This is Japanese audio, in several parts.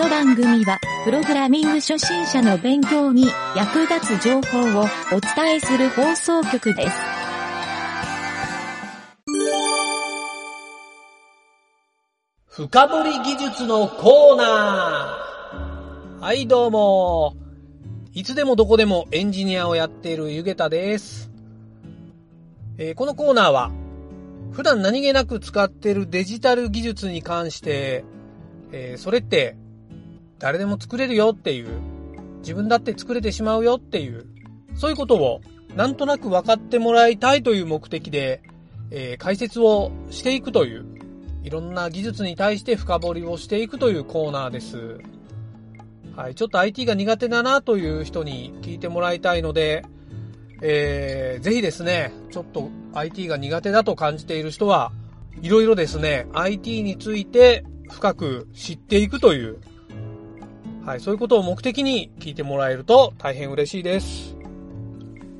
の番組は、プログラミング初心者の勉強に役立つ情報をお伝えする放送局です。深掘り技術のコーナーはい、どうも。いつでもどこでもエンジニアをやっているゆげたです。えーこのコーナーは、普段何気なく使っているデジタル技術に関して、えーそれって誰でも作れるよっていう、自分だって作れてしまうよっていう、そういうことをなんとなく分かってもらいたいという目的で、えー解説をしていくという、いろんな技術に対して深掘りをしていくというコーナーです。はい、ちょっと IT が苦手だなという人に聞いてもらいたいので、えー、ぜひですね、ちょっと IT が苦手だと感じている人は、いろいろですね、IT について深く知っていくという、はい、そういうことを目的に聞いてもらえると大変嬉しいです。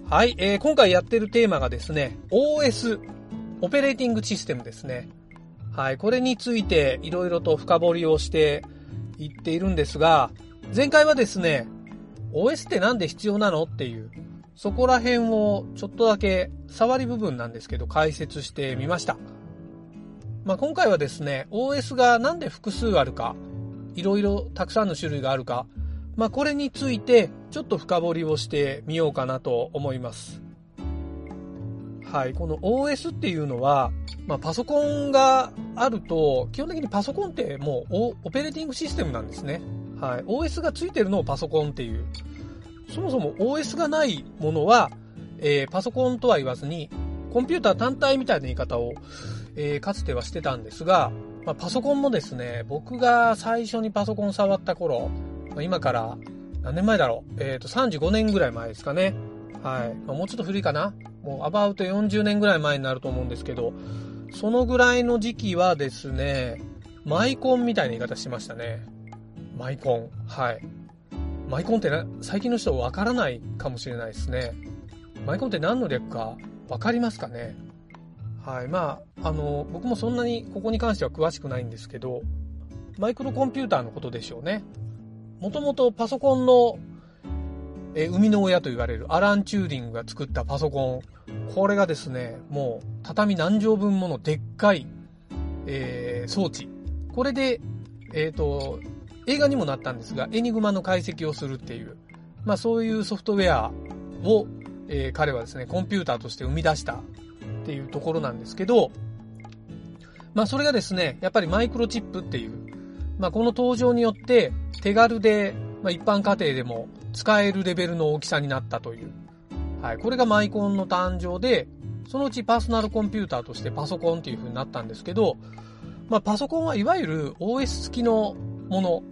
はい、えー、今回やってるテーマがですね、OS、オペレーティングシステムですね。はい、これについていろいろと深掘りをしていっているんですが、前回はですね、OS ってなんで必要なのっていう、そこら辺をちょっとだけ触り部分なんですけど解説してみました。まあ、今回はですね、OS がなんで複数あるか、いろいろたくさんの種類があるか、まあ、これについてちょっと深掘りをしてみようかなと思います。はい、この OS っていうのは、まあ、パソコンがあると、基本的にパソコンってもうオペレーティングシステムなんですね。はい、OS がついてるのをパソコンっていう。そもそも OS がないものは、えーパソコンとは言わずに、コンピューター単体みたいな言い方を、えーかつてはしてたんですが、まあ、パソコンもですね、僕が最初にパソコン触った頃、まあ今から何年前だろう、えっ、と35年ぐらい前ですかね。はい。まあもうちょっと古いかな？もうアバウト40年ぐらい前になると思うんですけど、そのぐらいの時期はですね、マイコンみたいな言い方しましたね。マイコン。はい。マイコンってな、最近の人わからないかもしれないですね。マイコンって何の略かわかりますかね？はい。まあ、あの、僕もそんなにここに関しては詳しくないんですけど、マイクロコンピューターのことでしょうね。もともとパソコンの、え生みの親と言われるアラン・チューリングが作ったパソコン。これがですね、もう畳何畳分ものでっかい、えー装置。これで、えっ、と、映画にもなったんですが、エニグマの解析をするっていう、まあそういうソフトウェアを、えー彼はですね、コンピューターとして生み出したっていうところなんですけど、まあそれがですね、やっぱりマイクロチップっていう、まあこの登場によって手軽で、まあ一般家庭でも使えるレベルの大きさになったという。はい。これがマイコンの誕生で、そのうちパーソナルコンピューターとしてパソコンっていう風になったんですけど、まあパソコンはいわゆる OS 付きのもの。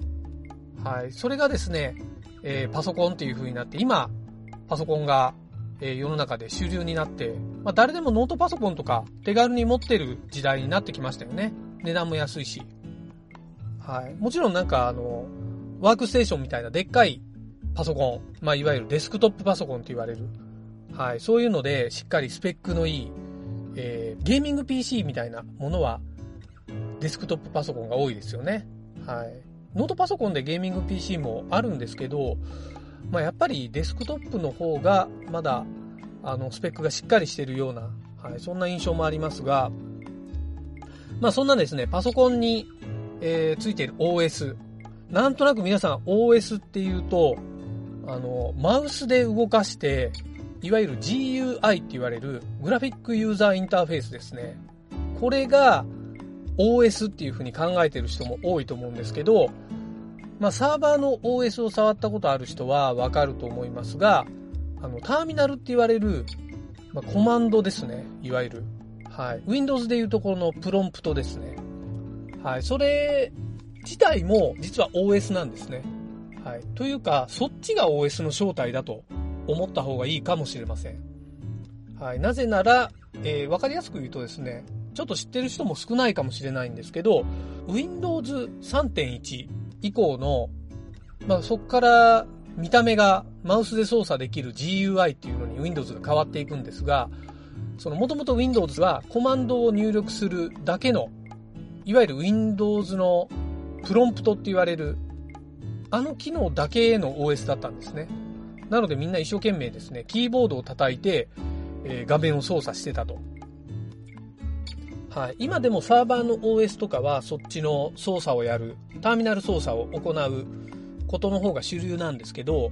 はい。それがですね、えーパソコンっていう風になって、今、パソコンが、え世の中で主流になって、まあ誰でもノートパソコンとか手軽に持ってる時代になってきましたよね。値段も安いし。はい。もちろんなんかあの、ワークステーションみたいなでっかいパソコン、まあいわゆるデスクトップパソコンと言われる。はい。そういうのでしっかりスペックのいい、えーゲーミング PC みたいなものはデスクトップパソコンが多いですよね。はい。ノートパソコンでゲーミング PC もあるんですけど、まあやっぱりデスクトップの方がまだあのスペックがしっかりしているような、はい、そんな印象もありますが、まあそんなですね、パソコンに、えーついている OS。なんとなく皆さん OS っていうと、あの、マウスで動かして、いわゆる GUI って言われるグラフィックユーザーインターフェースですね。これが OS っていう風に考えてる人も多いと思うんですけど、まあサーバーの OS を触ったことある人はわかると思いますが、あの、ターミナルって言われる、まあ、コマンドですね。いわゆる。はい。Windows でいうところのプロンプトですね。はい。それ自体も実は OS なんですね。はい。というか、そっちが OS の正体だと思った方がいいかもしれません。はい。なぜなら、えーわかりやすく言うとですね、ちょっと知ってる人も少ないかもしれないんですけど、Windows 3.1以降の、まあ、そこから見た目がマウスで操作できる GUI っていうのに Windows が変わっていくんですが、その元々 Windows はコマンドを入力するだけの、いわゆる Windows のプロンプトって言われる、あの機能だけの OS だったんですね。なのでみんな一生懸命ですね、キーボードを叩いて、えー、画面を操作してたと。はい。今でもサーバーの OS とかはそっちの操作をやる、ターミナル操作を行うことの方が主流なんですけど、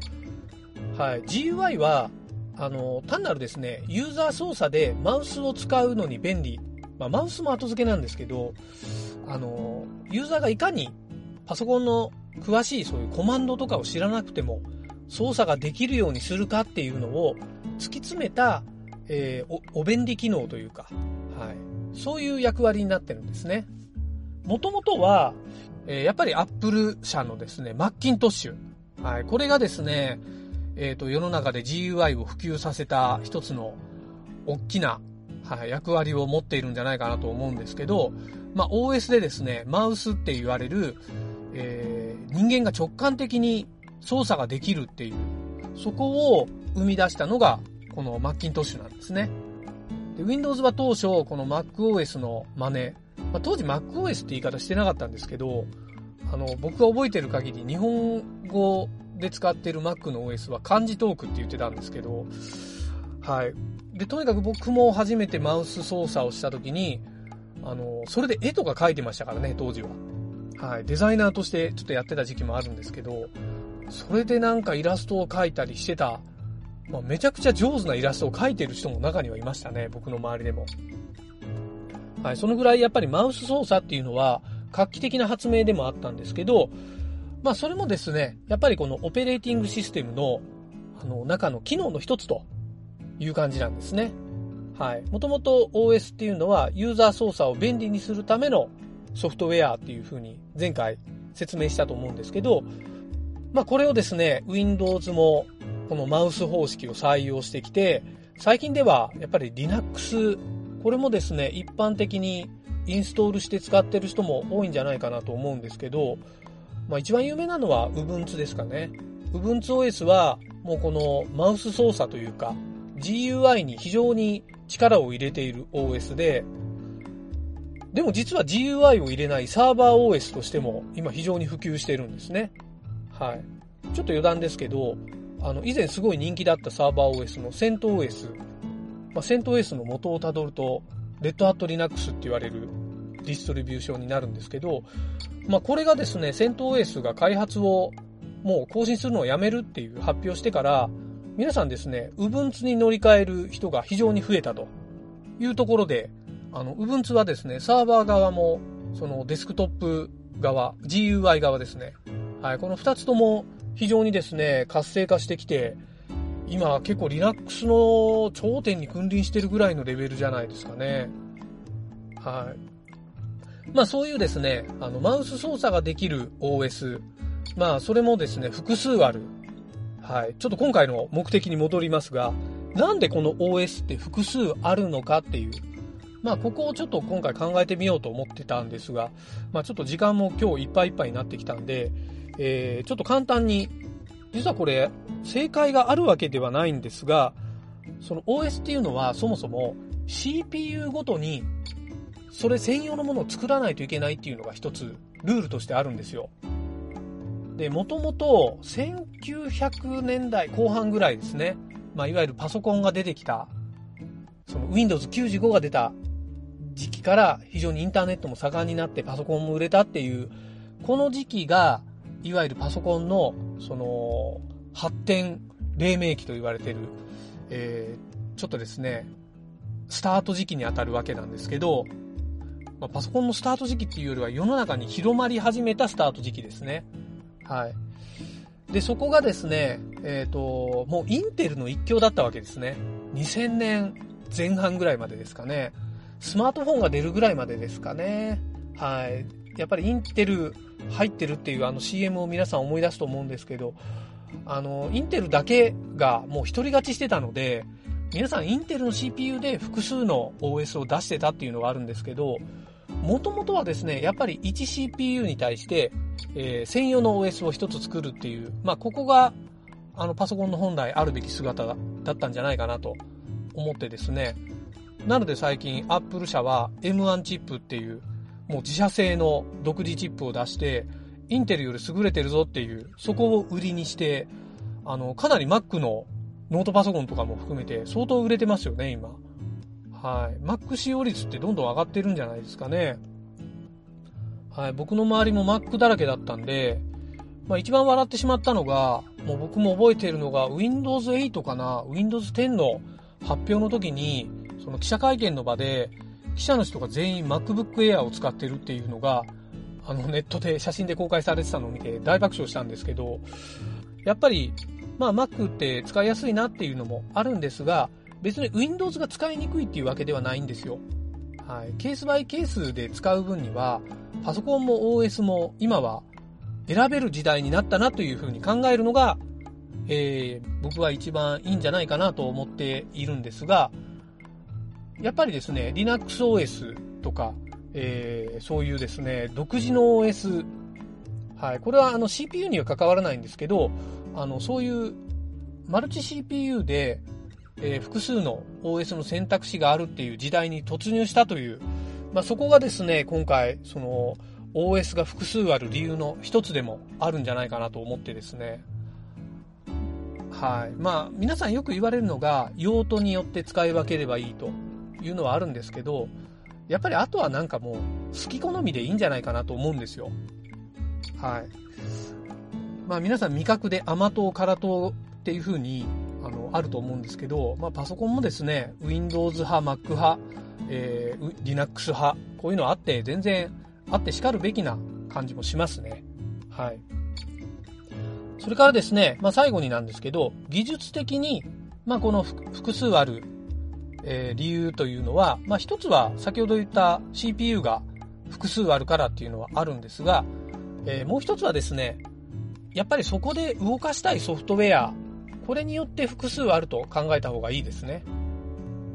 はい。GUI は、あの、単なるですね、ユーザー操作でマウスを使うのに便利。まあ、マウスも後付けなんですけど、あの、ユーザーがいかにパソコンの詳しいそういうコマンドとかを知らなくても操作ができるようにするかっていうのを突き詰めた、えー、お便利機能というか、はい。そういう役割になってるんですね。もともとは、えー、やっぱり Apple 社のですね、マッキントッシュ。はい。これがですね、えっ、ー、と、世の中で GUI を普及させた一つの大きな、はい、役割を持っているんじゃないかなと思うんですけど、まあ、OS でですね、マウスって言われる、えー、人間が直感的に操作ができるっていう、そこを生み出したのが、このマッキントッシュなんですね。で Windows は当初、この MacOS の真似、まあ、当時 MacOS って言い方してなかったんですけど、あの、僕が覚えてる限り日本語で使ってる Mac の OS は漢字トークって言ってたんですけど、はい。で、とにかく僕も初めてマウス操作をした時に、あの、それで絵とか描いてましたからね、当時は。はい。デザイナーとしてちょっとやってた時期もあるんですけど、それでなんかイラストを描いたりしてた、まあ、めちゃくちゃ上手なイラストを描いてる人も中にはいましたね、僕の周りでも。はい、そのぐらいやっぱりマウス操作っていうのは画期的な発明でもあったんですけど、まあそれもですね、やっぱりこのオペレーティングシステムのあの中の機能の一つという感じなんですね。はい。もともと OS っていうのはユーザー操作を便利にするためのソフトウェアっていうふうに前回説明したと思うんですけど、まあこれをですね、Windows もこのマウス方式を採用してきて、最近ではやっぱり Linux、これもですね、一般的にインストールして使ってる人も多いんじゃないかなと思うんですけど、まあ一番有名なのは Ubuntu ですかね。UbuntuOS はもうこのマウス操作というか GUI に非常に力を入れている OS で、でも実は GUI を入れないサーバー OS としても今非常に普及しているんですね。はい。ちょっと余談ですけど、あの、以前すごい人気だったサーバー OS のセント OS。まあ、セント OS の元をたどると、レッドハットリナックスって言われるディストリビューションになるんですけど、まあ、これがですね、セント OS が開発をもう更新するのをやめるっていう発表してから、皆さんですね、Ubuntu に乗り換える人が非常に増えたというところで、あの、Ubuntu はですね、サーバー側も、そのデスクトップ側、GUI 側ですね、はい、この2つとも非常にですね、活性化してきて、今結構 Linux の頂点に君臨してるぐらいのレベルじゃないですかね。はい。まあそういうですね、あの、マウス操作ができる OS。まあそれもですね、複数ある。はい。ちょっと今回の目的に戻りますが、なんでこの OS って複数あるのかっていう。まあここをちょっと今回考えてみようと思ってたんですが、まあちょっと時間も今日いっぱいいっぱいになってきたんで、えー、ちょっと簡単に、実はこれ、正解があるわけではないんですが、その OS っていうのはそもそも CPU ごとにそれ専用のものを作らないといけないっていうのが一つルールとしてあるんですよ。で、もともと1900年代後半ぐらいですね。まあ、いわゆるパソコンが出てきた、その Windows 95が出た時期から非常にインターネットも盛んになってパソコンも売れたっていう、この時期がいわゆるパソコンの、その、発展、黎明期と言われてる、えー、ちょっとですね、スタート時期に当たるわけなんですけど、まあ、パソコンのスタート時期っていうよりは世の中に広まり始めたスタート時期ですね。はい。で、そこがですね、えっ、ー、と、もうインテルの一強だったわけですね。2000年前半ぐらいまでですかね。スマートフォンが出るぐらいまでですかね。はい。やっぱりインテル入ってるっていうあの CM を皆さん思い出すと思うんですけど、あの、インテルだけがもう一人勝ちしてたので、皆さんインテルの CPU で複数の OS を出してたっていうのがあるんですけど、もともとはですね、やっぱり 1CPU に対して、えー、専用の OS を一つ作るっていう、まあ、ここが、あの、パソコンの本来あるべき姿だったんじゃないかなと思ってですね。なので最近、Apple 社は M1 チップっていう、もう自社製の独自チップを出して、インテルより優れてるぞっていう、そこを売りにして、あの、かなり Mac のノートパソコンとかも含めて相当売れてますよね、今。はい。Mac 使用率ってどんどん上がってるんじゃないですかね。はい。僕の周りも Mac だらけだったんで、まあ一番笑ってしまったのが、もう僕も覚えているのが Windows 8かな、Windows 10の発表の時に、その記者会見の場で、記者の人が全員 MacBook Air を使ってるっていうのが、あのネットで写真で公開されてたのを見て大爆笑したんですけど、やっぱり、まあ Mac って使いやすいなっていうのもあるんですが、別に Windows が使いにくいっていうわけではないんですよ。はい。ケースバイケースで使う分には、パソコンも OS も今は選べる時代になったなというふうに考えるのが、えー、僕は一番いいんじゃないかなと思っているんですが、やっぱりですね、LinuxOS とか、えー、そういうですね、独自の OS、はい、これはあの CPU には関わらないんですけど、あの、そういうマルチ CPU で、えー、複数の OS の選択肢があるっていう時代に突入したという、まあ、そこがですね、今回、その、OS が複数ある理由の一つでもあるんじゃないかなと思ってですね。はい。まあ、皆さんよく言われるのが、用途によって使い分ければいいというのはあるんですけど、やっぱりあとはなんかもう、好き好みでいいんじゃないかなと思うんですよ。はい。まあ皆さん味覚で甘党、辛党っていう風に、あの、あると思うんですけど、まあパソコンもですね、Windows 派、Mac 派、えー、Linux 派、こういうのあって全然あって叱るべきな感じもしますね。はい。それからですね、まあ、最後になんですけど、技術的に、まあ、この複数ある、えー、理由というのは、まあ、一つは先ほど言った CPU が複数あるからっていうのはあるんですが、えー、もう一つはですね、やっぱりそこで動かしたいソフトウェア、これによって複数あると考えた方がいいですね。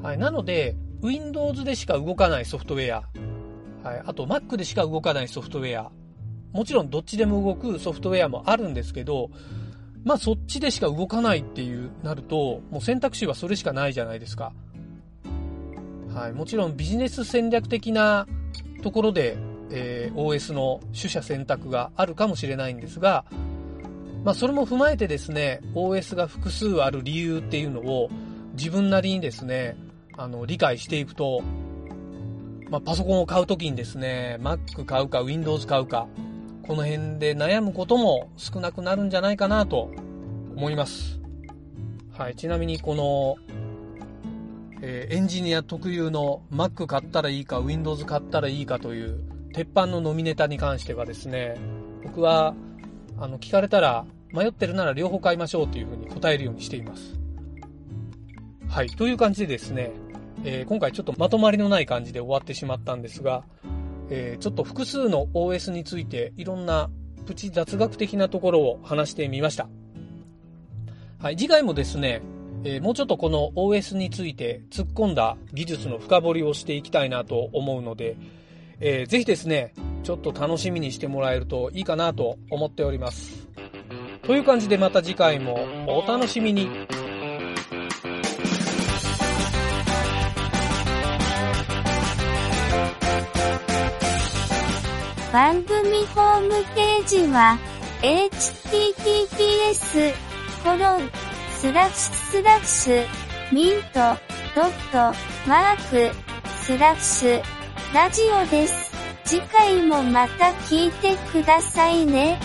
はい。なので、Windows でしか動かないソフトウェア、はい。あと Mac でしか動かないソフトウェア。もちろんどっちでも動くソフトウェアもあるんですけど、まあそっちでしか動かないっていうなると、もう選択肢はそれしかないじゃないですか。はい。もちろんビジネス戦略的なところで、えー、OS の取捨選択があるかもしれないんですが、まあそれも踏まえてですね、OS が複数ある理由っていうのを自分なりにですね、あの、理解していくと、まあ、パソコンを買うときにですね、Mac 買うか Windows 買うか、この辺で悩むことも少なくなるんじゃないかなと思います。はい、ちなみにこの、えー、エンジニア特有の Mac 買ったらいいか Windows 買ったらいいかという鉄板の飲みネタに関してはですね、僕は、あの、聞かれたら迷ってるなら両方買いましょうというふうに答えるようにしています。はい、という感じでですね、えー、今回ちょっとまとまりのない感じで終わってしまったんですが、えー、ちょっと複数の OS についていろんなプチ雑学的なところを話してみました。はい、次回もですね、えー、もうちょっとこの OS について突っ込んだ技術の深掘りをしていきたいなと思うので、えー、ぜひですね、ちょっと楽しみにしてもらえるといいかなと思っております。という感じでまた次回もお楽しみに。番組ホームページは、https, コロン、スラッシュスラッシュ、ミント、ドット、マーク、スラッシュ、ラジオです。次回もまた聞いてくださいね。